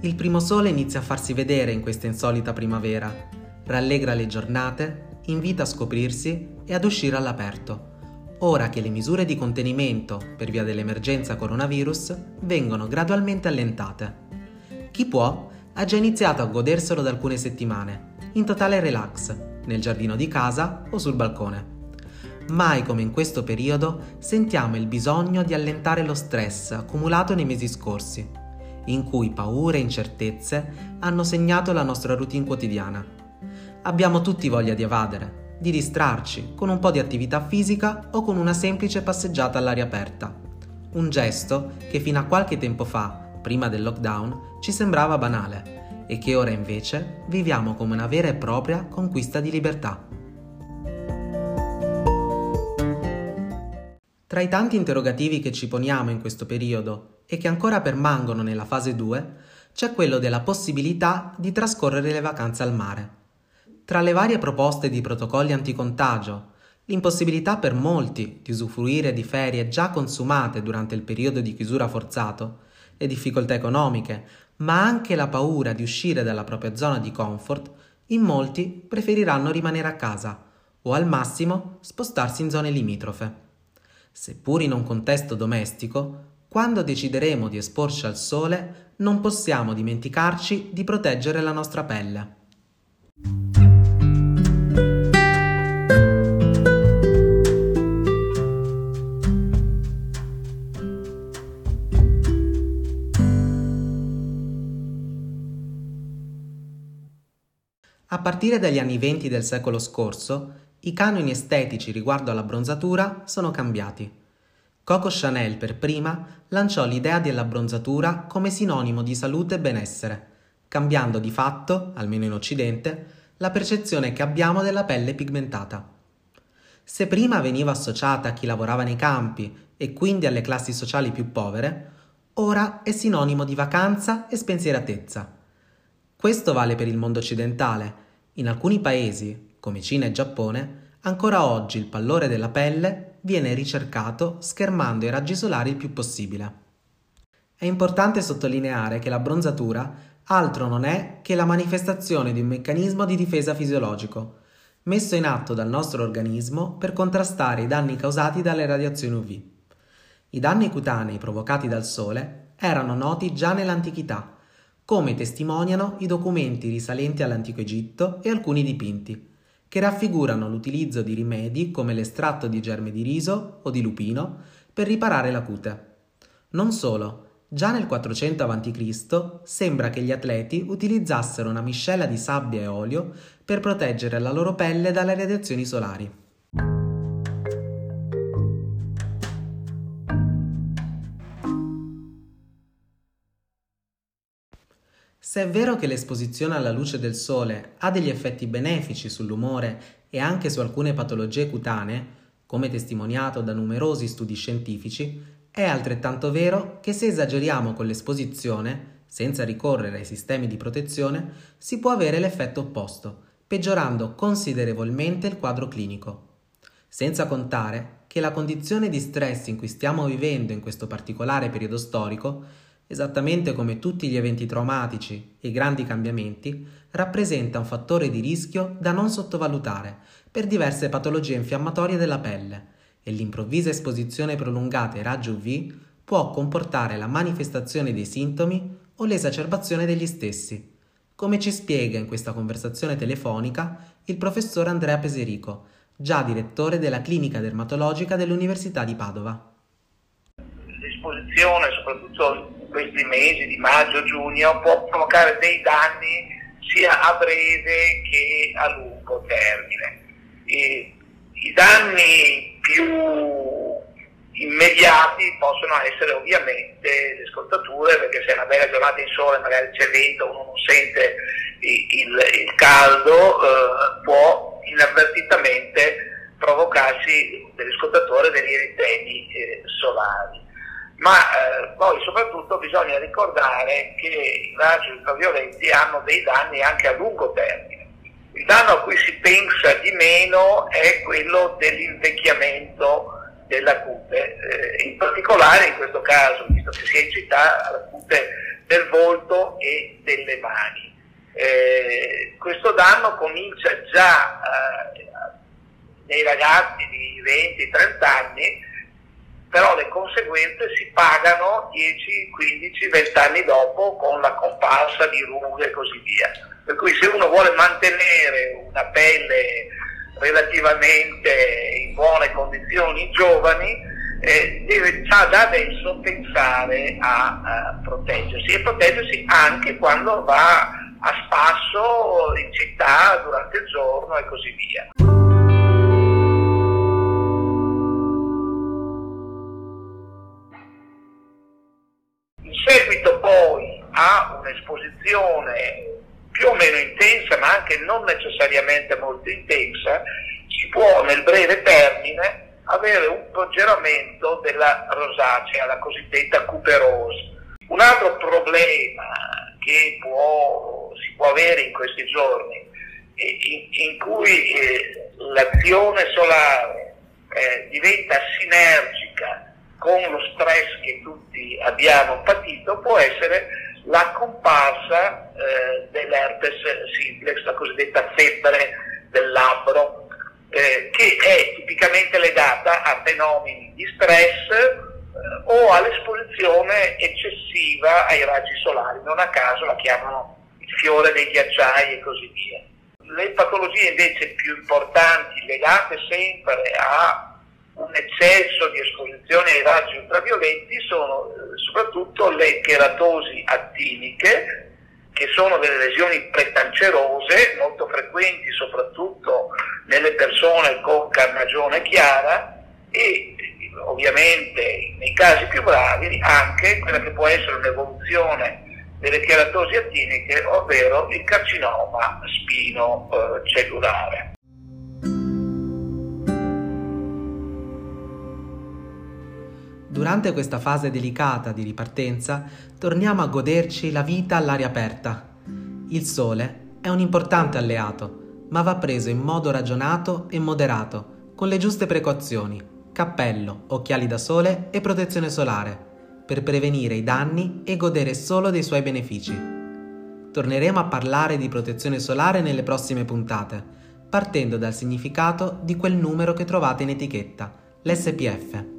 Il primo sole inizia a farsi vedere in questa insolita primavera, rallegra le giornate, invita a scoprirsi e ad uscire all'aperto, ora che le misure di contenimento per via dell'emergenza coronavirus vengono gradualmente allentate. Chi può ha già iniziato a goderselo da alcune settimane, in totale relax, nel giardino di casa o sul balcone. Mai come in questo periodo sentiamo il bisogno di allentare lo stress accumulato nei mesi scorsi, in cui paure e incertezze hanno segnato la nostra routine quotidiana. Abbiamo tutti voglia di evadere, di distrarci con un po' di attività fisica o con una semplice passeggiata all'aria aperta. Un gesto che fino a qualche tempo fa, prima del lockdown, ci sembrava banale e che ora invece viviamo come una vera e propria conquista di libertà. Tra i tanti interrogativi che ci poniamo in questo periodo e che ancora permangono nella fase 2, c'è quello della possibilità di trascorrere le vacanze al mare. Tra le varie proposte di protocolli anticontagio, l'impossibilità per molti di usufruire di ferie già consumate durante il periodo di chiusura forzato, le difficoltà economiche, ma anche la paura di uscire dalla propria zona di comfort, in molti preferiranno rimanere a casa o al massimo spostarsi in zone limitrofe seppur in un contesto domestico, quando decideremo di esporci al sole, non possiamo dimenticarci di proteggere la nostra pelle. A partire dagli anni venti del secolo scorso, i canoni estetici riguardo alla bronzatura sono cambiati. Coco Chanel per prima lanciò l'idea della bronzatura come sinonimo di salute e benessere, cambiando di fatto, almeno in Occidente, la percezione che abbiamo della pelle pigmentata. Se prima veniva associata a chi lavorava nei campi e quindi alle classi sociali più povere, ora è sinonimo di vacanza e spensieratezza. Questo vale per il mondo occidentale. In alcuni paesi, come Cina e Giappone, ancora oggi il pallore della pelle viene ricercato schermando i raggi solari il più possibile. È importante sottolineare che la bronzatura altro non è che la manifestazione di un meccanismo di difesa fisiologico, messo in atto dal nostro organismo per contrastare i danni causati dalle radiazioni UV. I danni cutanei provocati dal sole erano noti già nell'antichità, come testimoniano i documenti risalenti all'antico Egitto e alcuni dipinti, che raffigurano l'utilizzo di rimedi come l'estratto di germe di riso o di lupino per riparare la cute. Non solo, già nel 400 a.C. sembra che gli atleti utilizzassero una miscela di sabbia e olio per proteggere la loro pelle dalle radiazioni solari. Se è vero che l'esposizione alla luce del sole ha degli effetti benefici sull'umore e anche su alcune patologie cutanee, come testimoniato da numerosi studi scientifici, è altrettanto vero che se esageriamo con l'esposizione, senza ricorrere ai sistemi di protezione, si può avere l'effetto opposto, peggiorando considerevolmente il quadro clinico. Senza contare che la condizione di stress in cui stiamo vivendo in questo particolare periodo storico esattamente come tutti gli eventi traumatici e i grandi cambiamenti, rappresenta un fattore di rischio da non sottovalutare per diverse patologie infiammatorie della pelle e l'improvvisa esposizione prolungata ai raggi UV può comportare la manifestazione dei sintomi o l'esacerbazione degli stessi, come ci spiega in questa conversazione telefonica il professor Andrea Peserico, già direttore della clinica dermatologica dell'Università di Padova. L'esposizione, soprattutto questi mesi di maggio-giugno può provocare dei danni sia a breve che a lungo termine. E I danni più immediati possono essere ovviamente le scottature, perché se è una bella giornata in sole, magari c'è vento, uno non sente il, il, il caldo, eh, può inavvertitamente provocarsi delle scottature degli eritemi eh, solari ma eh, poi soprattutto bisogna ricordare che i raggi ultravioletti hanno dei danni anche a lungo termine. Il danno a cui si pensa di meno è quello dell'invecchiamento della cute, eh, in particolare in questo caso, visto che si è in città, la cute del volto e delle mani. Eh, questo danno comincia già eh, nei ragazzi di 20-30 anni, però le conseguenze si pagano 10, 15, 20 anni dopo con la comparsa di rughe e così via. Per cui se uno vuole mantenere una pelle relativamente in buone condizioni giovani, eh, deve già da adesso pensare a, a proteggersi e proteggersi anche quando va a spasso in città durante il giorno e così via. Un'esposizione più o meno intensa, ma anche non necessariamente molto intensa, si può nel breve termine avere un progeramento della rosacea, la cosiddetta cuperose. Un altro problema che può, si può avere in questi giorni, in, in cui eh, l'azione solare eh, diventa sinergica con lo stress che tutti abbiamo patito, può essere la comparsa eh, dell'herpes simplex, la cosiddetta febbre del labbro, eh, che è tipicamente legata a fenomeni di stress eh, o all'esposizione eccessiva ai raggi solari. Non a caso la chiamano il fiore dei ghiacciai e così via. Le patologie invece più importanti legate sempre a un eccesso di esposizione ai raggi ultravioletti sono eh, soprattutto le cheratosi attiniche, che sono delle lesioni precancerose, molto frequenti soprattutto nelle persone con carnagione chiara e ovviamente nei casi più gravi anche quella che può essere un'evoluzione delle cheratosi attiniche, ovvero il carcinoma spino Durante questa fase delicata di ripartenza, torniamo a goderci la vita all'aria aperta. Il sole è un importante alleato, ma va preso in modo ragionato e moderato, con le giuste precauzioni, cappello, occhiali da sole e protezione solare, per prevenire i danni e godere solo dei suoi benefici. Torneremo a parlare di protezione solare nelle prossime puntate, partendo dal significato di quel numero che trovate in etichetta, l'SPF.